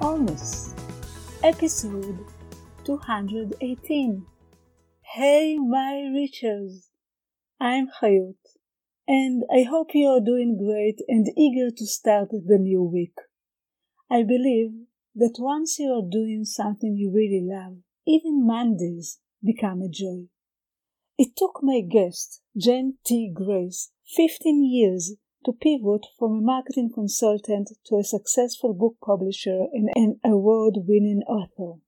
Miss, episode 218. Hey, my Richers! I'm Hayut, and I hope you are doing great and eager to start the new week. I believe that once you are doing something you really love, even Mondays become a joy. It took my guest, Jenn T. Grace, 15 years to pivot from a marketing consultant to a successful book publisher and an award winning author.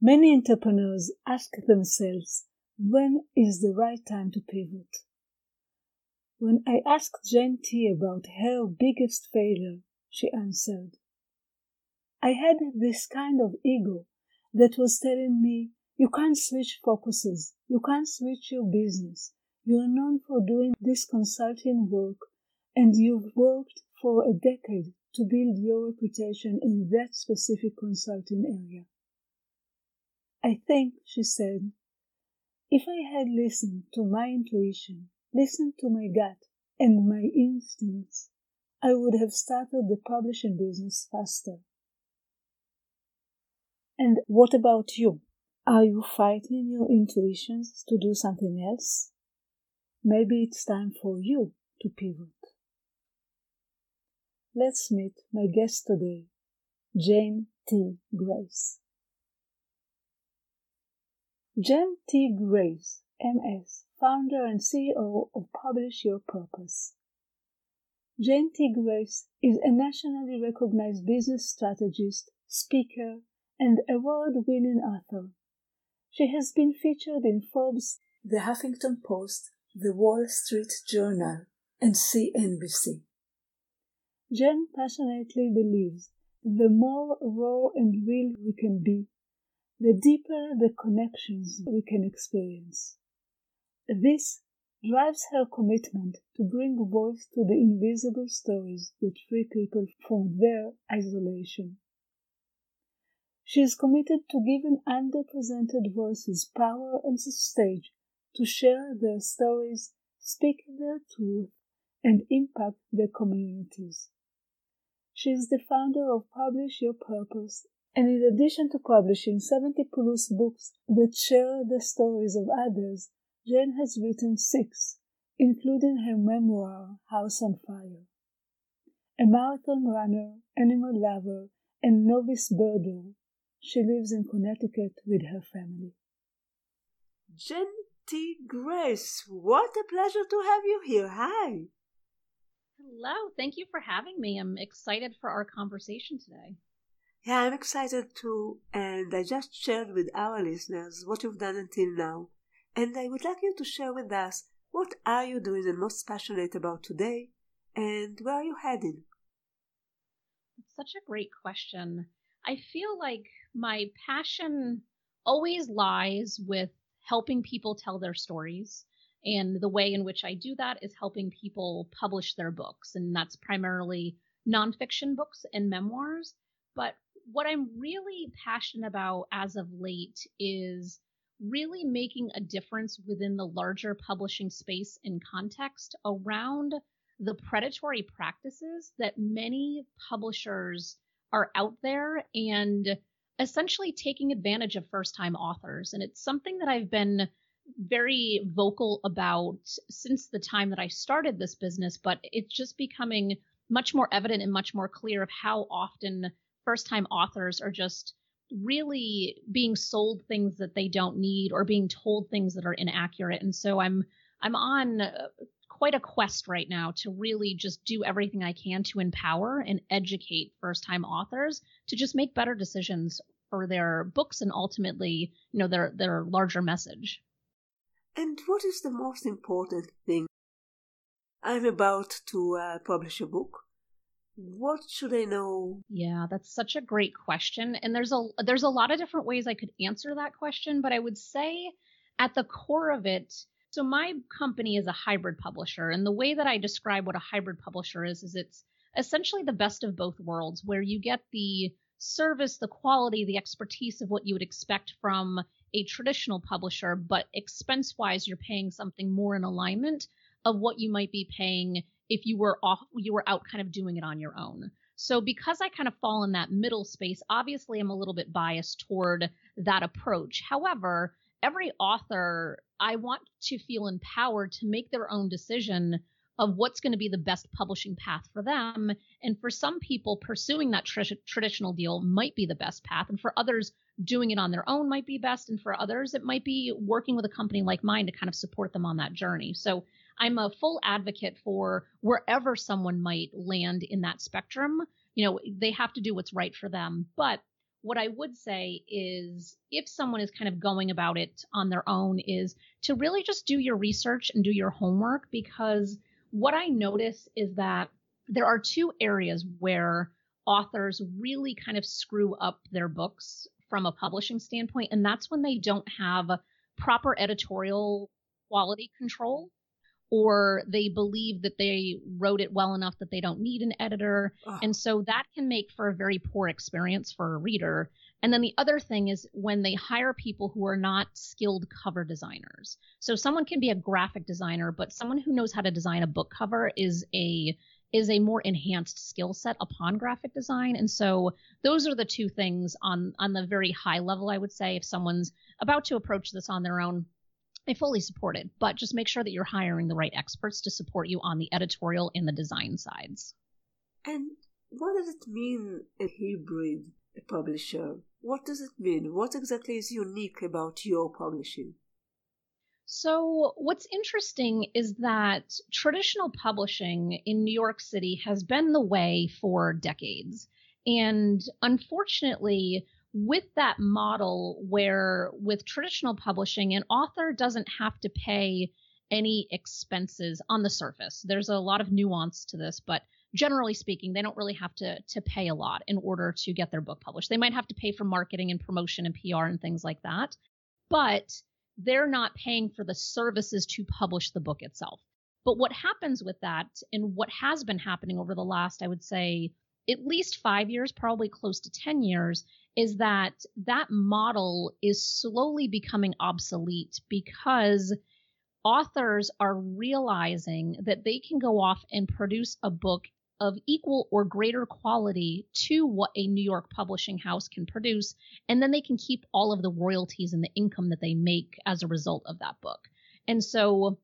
Many entrepreneurs ask themselves, when is the right time to pivot? When I asked Jenn T about her biggest failure, she answered, I had this kind of ego that was telling me, you can't switch focuses, you can't switch your business. You are known for doing this consulting work and you've worked for a decade to build your reputation in that specific consulting area. I think, she said, if I had listened to my intuition, listened to my gut and my instincts, I would have started the publishing business faster. And what about you? Are you fighting your intuitions to do something else? Maybe it's time for you to pivot. Let's meet my guest today, Jane T. Grace. Jane T. Grace, MS, founder and CEO of Publish Your Purpose. Jane T. Grace is a nationally recognized business strategist, speaker, and award winning author. She has been featured in Forbes, The Huffington Post, The Wall Street Journal, and CNBC. Jenn passionately believes the more raw and real we can be, the deeper the connections we can experience. This drives her commitment to bring voice to the invisible stories that free people from their isolation. She is committed to giving underrepresented voices power and stage to share their stories, speak their truth, and impact their communities. She is the founder of Publish Your Purpose, and in addition to publishing 70 plus books that share the stories of others, Jane has written six, including her memoir, House on Fire. A marathon runner, animal lover, and novice birder, she lives in Connecticut with her family. Jenn T. Grace, what a pleasure to have you here. Hi. Hello, thank you for having me. I'm excited for our conversation today. Yeah, I'm excited too, and I just shared with our listeners what you've done until now. And I would like you to share with us what are you doing and most passionate about today, and where are you heading? It's such a great question. I feel like my passion always lies with helping people tell their stories and the way in which I do that is helping people publish their books. And that's primarily nonfiction books and memoirs. But what I'm really passionate about as of late is really making a difference within the larger publishing space and context around the predatory practices that many publishers are out there and essentially taking advantage of first time authors. And it's something that I've been very vocal about since the time that I started this business, but it's just becoming much more evident and much more clear of how often first time authors are just really being sold things that they don't need or being told things that are inaccurate. And so I'm I'm on uh, quite a quest right now to really just do everything I can to empower and educate first time authors to just make better decisions for their books and ultimately, you know, their their larger message. And what is the most important thing? I'm about to uh, publish a book. what should I know? Yeah, that's such a great question. And there's a there's a lot of different ways I could answer that question, but I would say at the core of it, so my company is a hybrid publisher, and the way that I describe what a hybrid publisher is is it's essentially the best of both worlds where you get the service, the quality, the expertise of what you would expect from a traditional publisher, but expense wise, you're paying something more in alignment of what you might be paying if you were off, you were out kind of doing it on your own. So because I kind of fall in that middle space, obviously I'm a little bit biased toward that approach. However, every author, I want to feel empowered to make their own decision of what's going to be the best publishing path for them. And for some people, pursuing that tr- traditional deal might be the best path. And for others, doing it on their own might be best. And for others, it might be working with a company like mine to kind of support them on that journey. So I'm a full advocate for wherever someone might land in that spectrum. You know, they have to do what's right for them. But what I would say is if someone is kind of going about it on their own is to really just do your research and do your homework because what I notice is that there are two areas where authors really kind of screw up their books from a publishing standpoint, and that's when they don't have proper editorial quality control or they believe that they wrote it well enough that they don't need an editor. And so that can make for a very poor experience for a reader. And then the other thing is when they hire people who are not skilled cover designers. So someone can be a graphic designer, but someone who knows how to design a book cover is a is a more enhanced skill set upon graphic design. And so those are the two things on on the very high level I would say if someone's about to approach this on their own I fully support it, but just make sure that you're hiring the right experts to support you on the editorial and the design sides. And what does it mean, a hybrid a publisher? What does it mean? What exactly is unique about your publishing? So, what's interesting is that traditional publishing in New York City has been the way for decades. And unfortunately, with that model where with traditional publishing an author doesn't have to pay any expenses on the surface. There's a lot of nuance to this but generally speaking they don't really have to to pay a lot in order to get their book published. They might have to pay for marketing and promotion and PR and things like that but they're not paying for the services to publish the book itself. But what happens with that and what has been happening over the last i would say at least 5 years probably close to 10 years is that that model is slowly becoming obsolete because authors are realizing that they can go off and produce a book of equal or greater quality to what a New York publishing house can produce, and then they can keep all of the royalties and the income that they make as a result of that book. And so,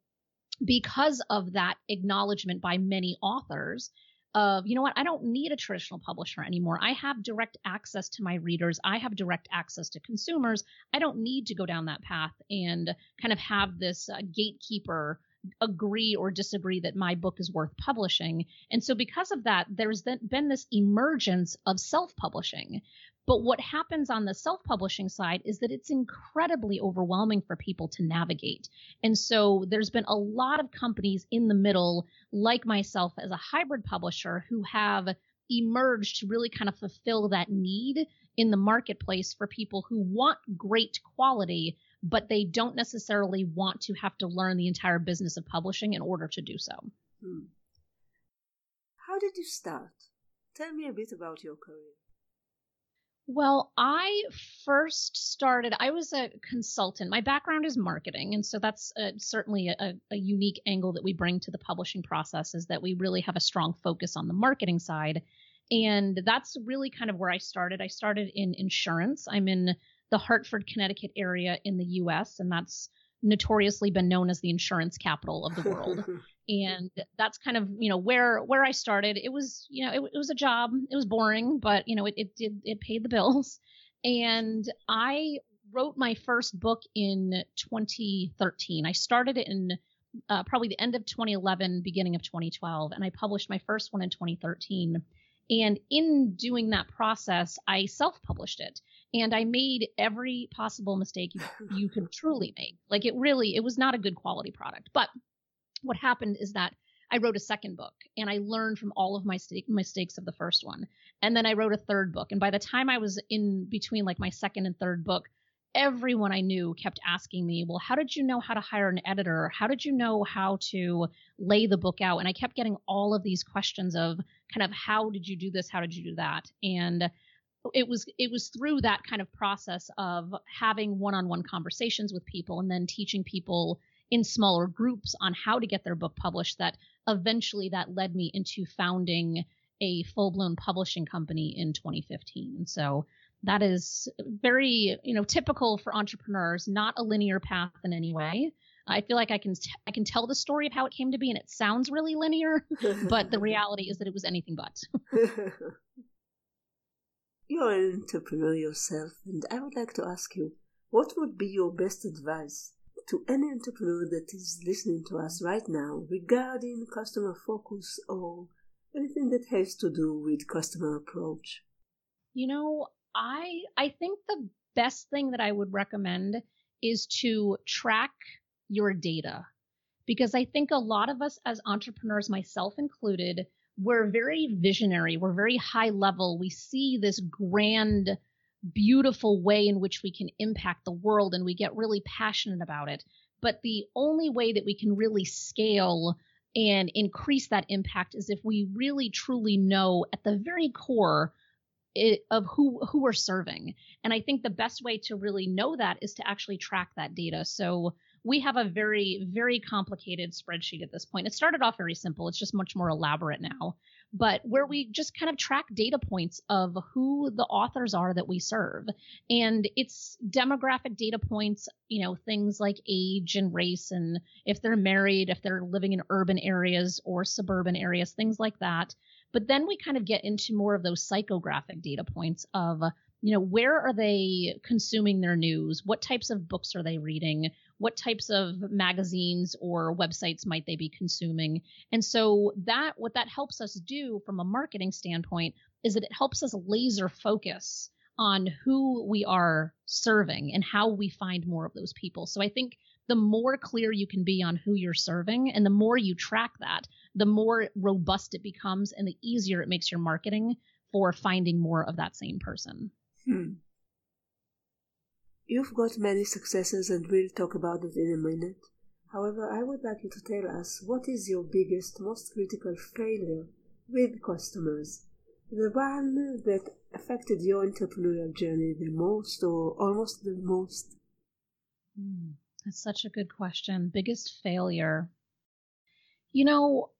because of that acknowledgement by many authors, of, you know what, I don't need a traditional publisher anymore. I have direct access to my readers. I have direct access to consumers. I don't need to go down that path and kind of have this uh, gatekeeper agree or disagree that my book is worth publishing. And so, because of that, there's been this emergence of self publishing. But what happens on the self publishing side is that it's incredibly overwhelming for people to navigate. And so, there's been a lot of companies in the middle, like myself as a hybrid publisher, who have emerged to really kind of fulfill that need in the marketplace for people who want great quality but they don't necessarily want to have to learn the entire business of publishing in order to do so. Hmm. How did you start? Tell me a bit about your career. Well, I first started, I was a consultant. My background is marketing. And so that's uh, certainly a, a, unique angle that we bring to the publishing process is that we really have a strong focus on the marketing side. And that's really kind of where I started. I started in insurance. I'm in the Hartford, Connecticut area in the US, and that's notoriously been known as the insurance capital of the world. and that's kind of, you know, where where I started. It was, you know, it, it was a job. It was boring, but you know, it, it did it paid the bills. And I wrote my first book in 2013. I started it in uh, probably the end of 2011, beginning of 2012, and I published my first one in 2013. And in doing that process, I self published it and I made every possible mistake you, you could truly make. Like it really, it was not a good quality product. But what happened is that I wrote a second book and I learned from all of my st- mistakes of the first one. And then I wrote a third book. And by the time I was in between like my second and third book, everyone I knew kept asking me, Well, how did you know how to hire an editor? How did you know how to lay the book out? And I kept getting all of these questions of kind of how did you do this? How did you do that? And it was it was through that kind of process of having one-on-one conversations with people and then teaching people in smaller groups on how to get their book published that eventually that led me into founding a full-blown publishing company in 2015 and so that is very you know typical for entrepreneurs not a linear path in any way. I feel like i can t- i can tell the story of how it came to be and it sounds really linear but the reality is that it was anything but. You're an entrepreneur yourself, and I would like to ask you what would be your best advice to any entrepreneur that is listening to us right now regarding customer focus or anything that has to do with customer approach? You know, I I think the best thing that I would recommend is to track your data because I think a lot of us as entrepreneurs myself included we're very visionary, we're very high level. We see this grand, beautiful way in which we can impact the world and we get really passionate about it. But the only way that we can really scale and increase that impact is if we really truly know at the very core it, of who who we're serving. And I think the best way to really know that is to actually track that data. So we have a very, very complicated spreadsheet at this point. It started off very simple, it's just much more elaborate now. But where we just kind of track data points of who the authors are that we serve. And it's demographic data points, you know, things like age and race, and if they're married, if they're living in urban areas or suburban areas, things like that. But then we kind of get into more of those psychographic data points of you know where are they consuming their news what types of books are they reading what types of magazines or websites might they be consuming. And so that what that helps us do from a marketing standpoint is that it helps us laser focus on who we are serving and how we find more of those people. So i think the more clear you can be on who you're serving and the more you track that the more robust it becomes and the easier it makes your marketing for finding more of that same person. Hmm. You've got many successes and we'll talk about it in a minute. However, I would like you to tell us what is your biggest, most critical failure with customers? The one that affected your entrepreneurial journey the most or almost the most? Hmm, that's such a good question. Biggest failure. You know,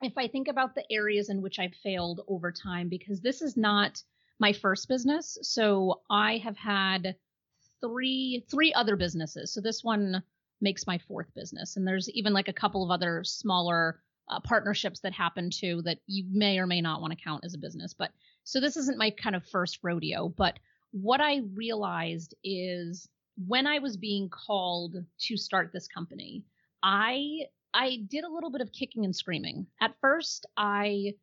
if I think about the areas in which I've failed over time, because this is not my first business. So I have had three three other businesses. So this one makes my fourth business, and there's even like a couple of other smaller uh, partnerships that happen too that you may or may not want to count as a business. But so this isn't my kind of first rodeo. But what I realized is when I was being called to start this company, I I did a little bit of kicking and screaming. At first, I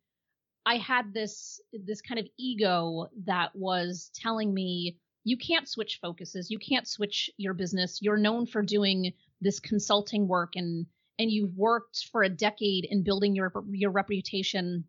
I had this this kind of ego that was telling me you can't switch focuses, you can't switch your business. You're known for doing this consulting work and and you've worked for a decade in building your your reputation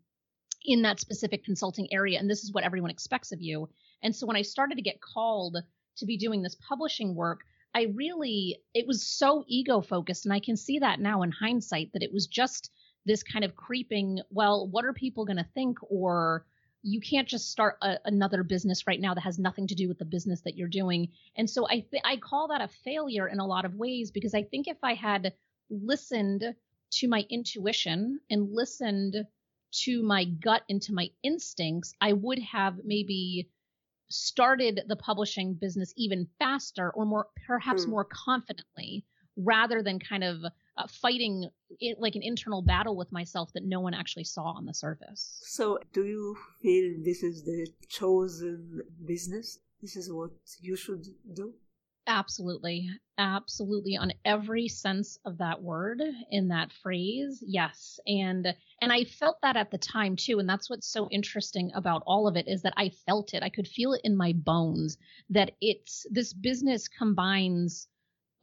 in that specific consulting area and this is what everyone expects of you. And so when I started to get called to be doing this publishing work, I really it was so ego focused and I can see that now in hindsight that it was just this kind of creeping, well, what are people going to think? Or you can't just start a, another business right now that has nothing to do with the business that you're doing. And so I th- I call that a failure in a lot of ways because I think if I had listened to my intuition and listened to my gut and to my instincts, I would have maybe started the publishing business even faster or more perhaps hmm. more confidently rather than kind of uh, fighting it, like an internal battle with myself that no one actually saw on the surface. So, do you feel this is the chosen business? This is what you should do? Absolutely. Absolutely on every sense of that word in that phrase. Yes. And and I felt that at the time too and that's what's so interesting about all of it is that I felt it. I could feel it in my bones that it's this business combines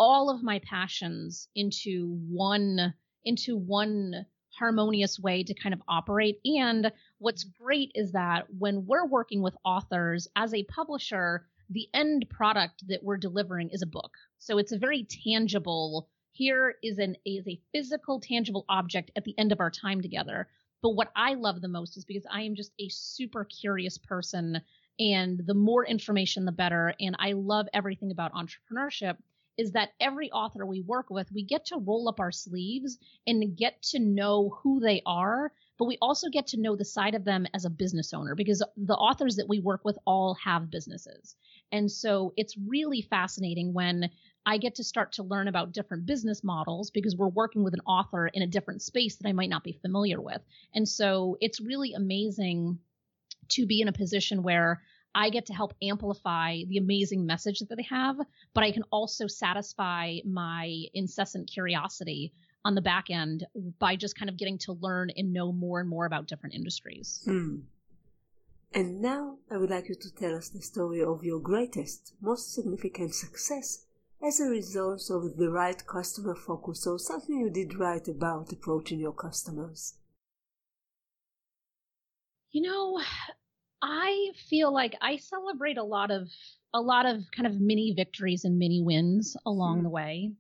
all of my passions into one into one harmonious way to kind of operate. And what's great is that when we're working with authors as a publisher, the end product that we're delivering is a book. So it's a very tangible here is an is a physical tangible object at the end of our time together. But what I love the most is because I am just a super curious person and the more information the better and I love everything about entrepreneurship is that every author we work with, we get to roll up our sleeves and get to know who they are, but we also get to know the side of them as a business owner because the authors that we work with all have businesses. And so it's really fascinating when I get to start to learn about different business models because we're working with an author in a different space that I might not be familiar with. And so it's really amazing to be in a position where I get to help amplify the amazing message that they have, but I can also satisfy my incessant curiosity on the back end by just kind of getting to learn and know more and more about different industries. Hmm. And now I would like you to tell us the story of your greatest, most significant success as a result of the right customer focus or something you did right about approaching your customers. You know, I feel like I celebrate a lot of a lot of kind of mini victories and mini wins along mm. the way.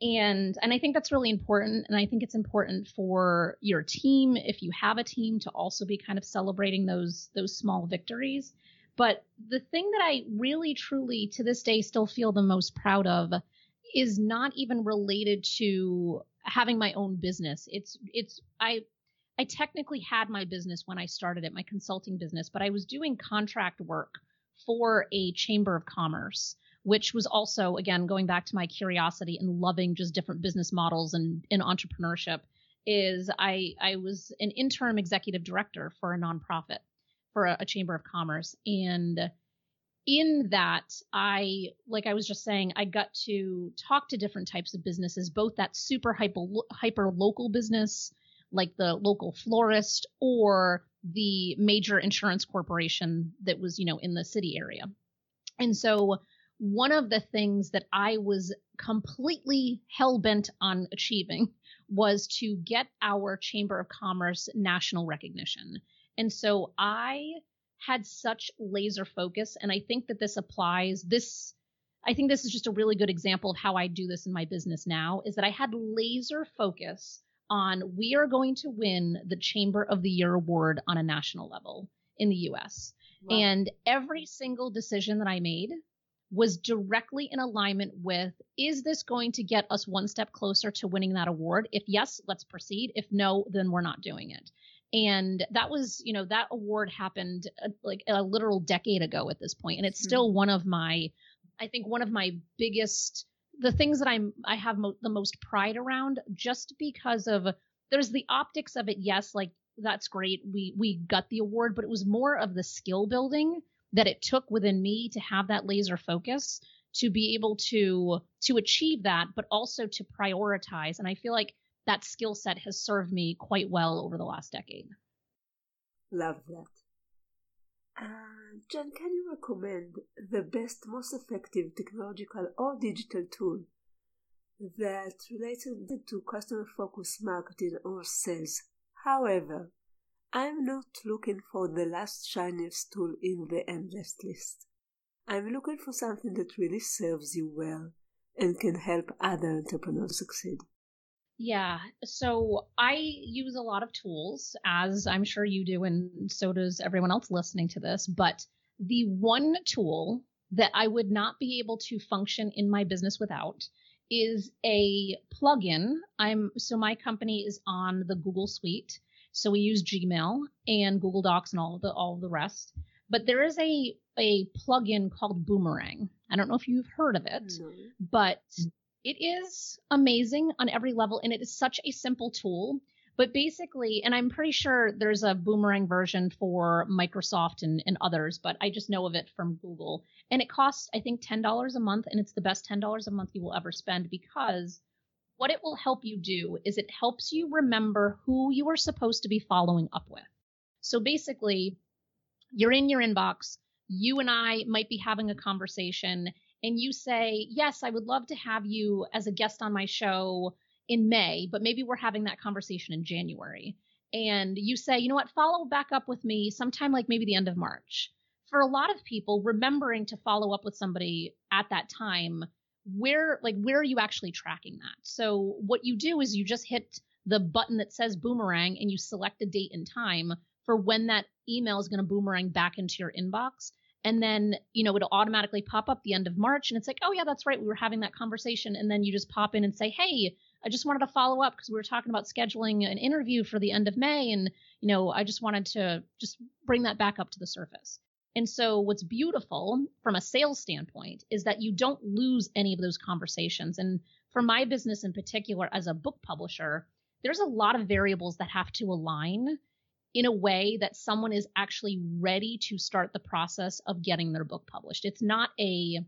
And and I think that's really important and I think it's important for your team if you have a team to also be kind of celebrating those those small victories. But the thing that I really truly to this day still feel the most proud of is not even related to having my own business. It's it's I I technically had my business when I started it, my consulting business, but I was doing contract work for a chamber of commerce, which was also, again, going back to my curiosity and loving just different business models and in entrepreneurship, is I, I was an interim executive director for a nonprofit for a, a chamber of commerce. And in that, I, like I was just saying, I got to talk to different types of businesses, both that super hyper, hyper local business like the local florist or the major insurance corporation that was, you know, in the city area. And so one of the things that I was completely hell bent on achieving was to get our Chamber of Commerce national recognition. And so I had such laser focus, and I think that this applies. This, I think this is just a really good example of how I do this in my business now is that I had laser focus on we are going to win the Chamber of the Year award on a national level in the US. Wow. And every single decision that I made was directly in alignment with is this going to get us one step closer to winning that award? If yes, let's proceed. If no, then we're not doing it. And that was, you know, that award happened uh, like a literal decade ago at this point, and it's mm-hmm. still one of my I think one of my biggest the things that I'm I have mo- the most pride around just because of there's the optics of it yes like that's great we we got the award but it was more of the skill building that it took within me to have that laser focus to be able to to achieve that but also to prioritize and I feel like that skill set has served me quite well over the last decade. Love that uh, Jenn, can you recommend the best, most effective technological or digital tool that related to customer focused marketing or sales? However, I'm not looking for the last shiniest tool in the endless list. I'm looking for something that really serves you well and can help other entrepreneurs succeed. Yeah. So I use a lot of tools, as I'm sure you do, and so does everyone else listening to this. But the one tool that I would not be able to function in my business without is a plugin. I'm so my company is on the Google Suite. So we use Gmail and Google Docs and all of the all of the rest. But there is a a plugin called Boomerang. I don't know if you've heard of it, no. but it is amazing on every level and it is such a simple tool. But basically, and I'm pretty sure there's a boomerang version for Microsoft and, and others, but I just know of it from Google. And it costs, I think, $10 a month, and it's the best $10 a month you will ever spend because what it will help you do is it helps you remember who you are supposed to be following up with. So basically, you're in your inbox, you and I might be having a conversation, and you say, Yes, I would love to have you as a guest on my show in May, but maybe we're having that conversation in January. And you say, you know what, follow back up with me sometime like maybe the end of March. For a lot of people, remembering to follow up with somebody at that time, where like where are you actually tracking that? So what you do is you just hit the button that says boomerang and you select a date and time for when that email is going to boomerang back into your inbox and then you know it'll automatically pop up the end of march and it's like oh yeah that's right we were having that conversation and then you just pop in and say hey i just wanted to follow up because we were talking about scheduling an interview for the end of may and you know i just wanted to just bring that back up to the surface. And so what's beautiful from a sales standpoint is that you don't lose any of those conversations and for my business in particular as a book publisher there's a lot of variables that have to align in a way that someone is actually ready to start the process of getting their book published. It's not a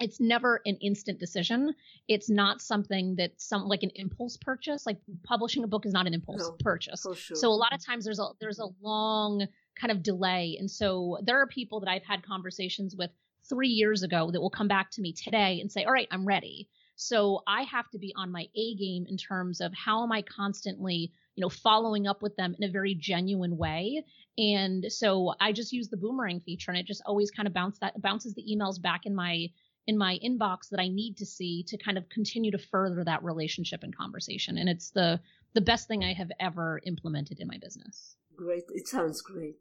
it's never an instant decision. It's not something that some like an impulse purchase. Like publishing a book is not an impulse no, purchase. Sure. So a lot of times there's a there's a long kind of delay. And so there are people that I've had conversations with 3 years ago that will come back to me today and say, "All right, I'm ready." So I have to be on my A game in terms of how am I constantly you know, following up with them in a very genuine way. And so I just use the boomerang feature and it just always kind of that bounces the emails back in my in my inbox that I need to see to kind of continue to further that relationship and conversation. And it's the the best thing I have ever implemented in my business. Great. It sounds great.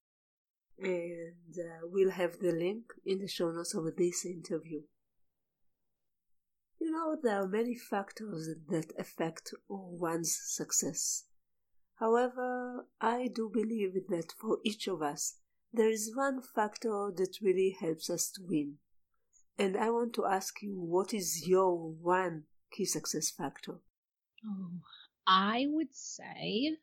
And uh, we'll have the link in the show notes of this interview. You know, there are many factors that affect one's success. However, I do believe that for each of us, there is one factor that really helps us to win. And I want to ask you, what is your one key success factor? Oh, I would say,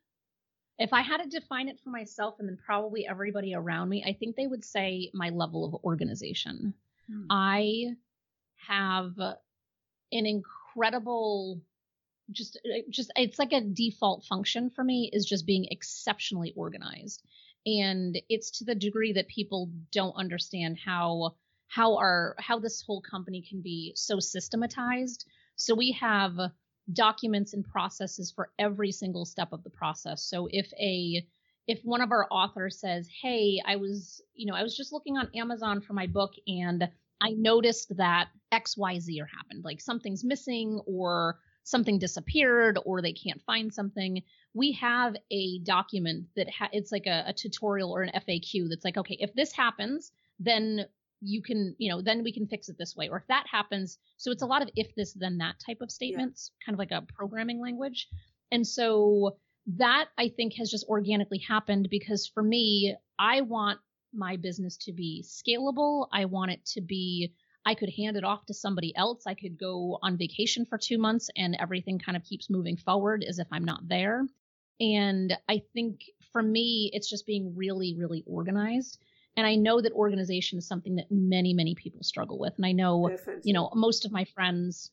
if I had to define it for myself and then probably everybody around me, I think they would say my level of organization. Hmm. I have an incredible just just it's like a default function for me is just being exceptionally organized. And it's to the degree that people don't understand how how our how this whole company can be so systematized. So we have documents and processes for every single step of the process. So if a if one of our authors says hey i was you know i was just looking on amazon for my book and i noticed that xyz happened like something's missing or something disappeared or they can't find something, we have a document that ha- it's like a, a tutorial or an FAQ that's like, okay, if this happens, then you can, you know, then we can fix it this way. Or if that happens, so it's a lot of if this, then that type of statements, yeah. kind of like a programming language. And so that I think has just organically happened because for me, I want my business to be scalable. I want it to be I could hand it off to somebody else. I could go on vacation for two months and everything kind of keeps moving forward as if I'm not there. And I think for me, it's just being really, really organized. And I know that organization is something that many, many people struggle with. And I know, Definitely. you know, most of my friends,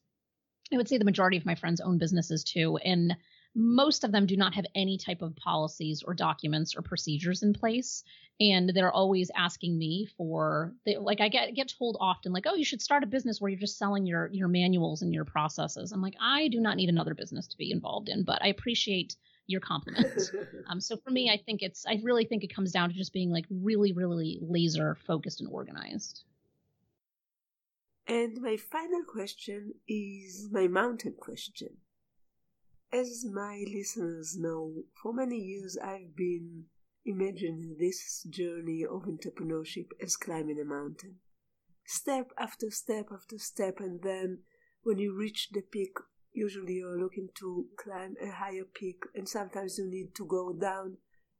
I would say the majority of my friends own businesses too. And most of them do not have any type of policies or documents or procedures in place. And they're always asking me for they, like i get get told often like oh you should start a business where you're just selling your your manuals and your processes. I'm like i do not need another business to be involved in but i appreciate your compliments um, so for me i think it's i really think it comes down to just being like really really laser focused and organized. And my final question is my mountain question as my listeners know, for many years I've been imagining this journey of entrepreneurship as climbing a mountain. Step after step after step, and then when you reach the peak, usually you're looking to climb a higher peak, and sometimes you need to go down.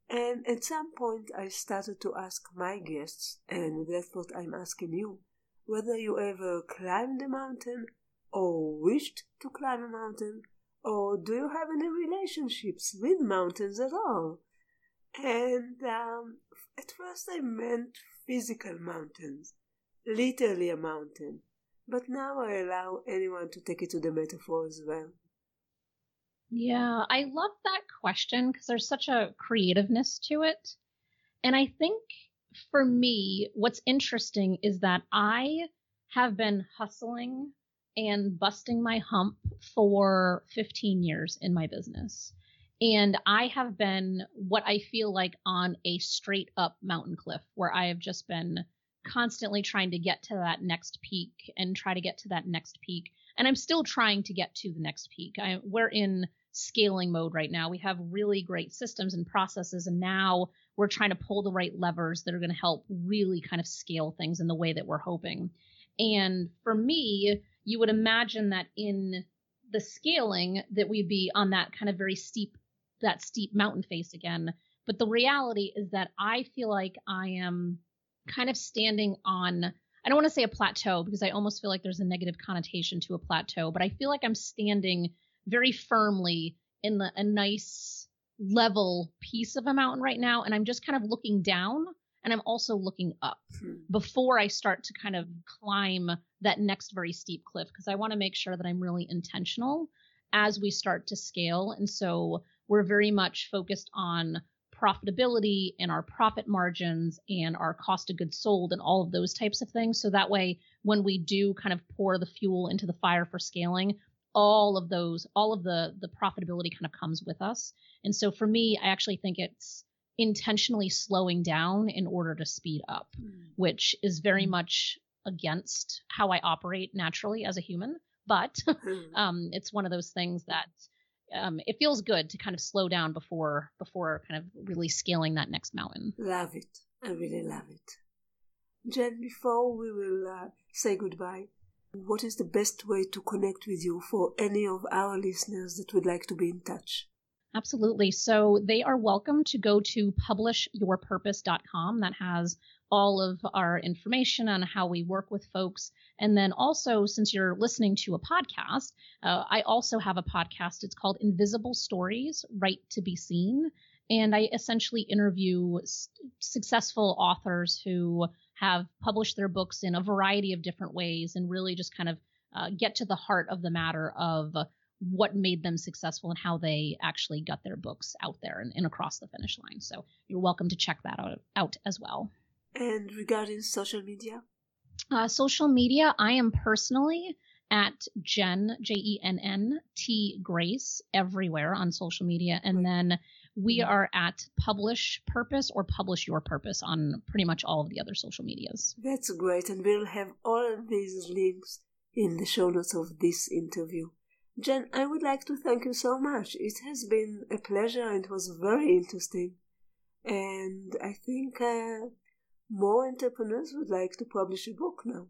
And at some point, I started to ask my guests, and that's what I'm asking you whether you ever climbed a mountain or wished to climb a mountain or do you have any relationships with mountains at all? And um, at first I meant physical mountains, literally a mountain, but now I allow anyone to take it to the metaphor as well. Yeah, I love that question because there's such a creativeness to it. And I think for me, what's interesting is that I have been hustling and busting my hump for 15 years in my business. And I have been what I feel like on a straight up mountain cliff where I have just been constantly trying to get to that next peak and try to get to that next peak. And I'm still trying to get to the next peak. I, we're in scaling mode right now. We have really great systems and processes, and now we're trying to pull the right levers that are going to help really kind of scale things in the way that we're hoping. And for me, you would imagine that in the scaling that we'd be on that kind of very steep that steep mountain face again. But the reality is that I feel like I am kind of standing on I don't want to say a plateau because I almost feel like there's a negative connotation to a plateau, but I feel like I'm standing very firmly in the, a nice level piece of a mountain right now and I'm just kind of looking down and I'm also looking up hmm. before I start to kind of climb that next very steep cliff because I want to make sure that I'm really intentional as we start to scale. And so we're very much focused on profitability and our profit margins and our cost of goods sold and all of those types of things. So that way, when we do kind of pour the fuel into the fire for scaling, all of those, all of the the profitability kind of comes with us. And so for me, I actually think it's intentionally slowing down in order to speed up, mm. which is very hmm. much against how I operate naturally as a human. But hmm. um, it's one of those things that um, it feels good to kind of slow down before before kind of really scaling that next mountain. Love it. I really love it. Jenn, before we will uh, say goodbye, what is the best way to connect with you for any of our listeners that would like to be in touch? Absolutely. So they are welcome to go to publishyourpurpose.com. That has all of our information on how we work with folks. And then also, since you're listening to a podcast, uh, I also have a podcast. It's called Invisible Stories Write to Be Seen. And I essentially interview s- successful authors who have published their books in a variety of different ways and really just kind of uh, get to the heart of the matter of what made them successful and how they actually got their books out there and, and across the finish line. So you're welcome to check that out, out as well. And regarding social media? Uh, social media, I am personally at Jenn, J E N N T Grace, everywhere on social media. And then we are at Publish Purpose or Publish Your Purpose on pretty much all of the other social medias. That's great. And we'll have all these links in the show notes of this interview. Jenn, I would like to thank you so much. It has been a pleasure and it was very interesting. And I think uh, more entrepreneurs would like to publish a book now.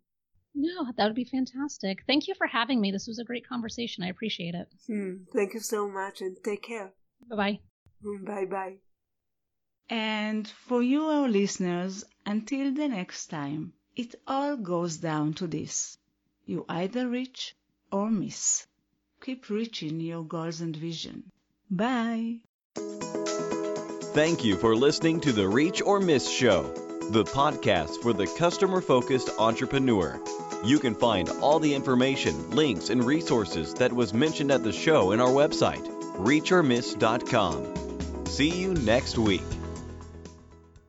No, that would be fantastic. Thank you for having me. This was a great conversation. I appreciate it. Hmm. Thank you so much and take care. Bye bye. Bye bye. And for you, our listeners, until the next time, it all goes down to this you either reach or miss. Keep reaching your goals and vision. Bye. Thank you for listening to the Reach or Miss Show the podcast for the customer focused entrepreneur. You can find all the information, links, and resources that was mentioned at the show in our website, reachormiss.com. See you next week.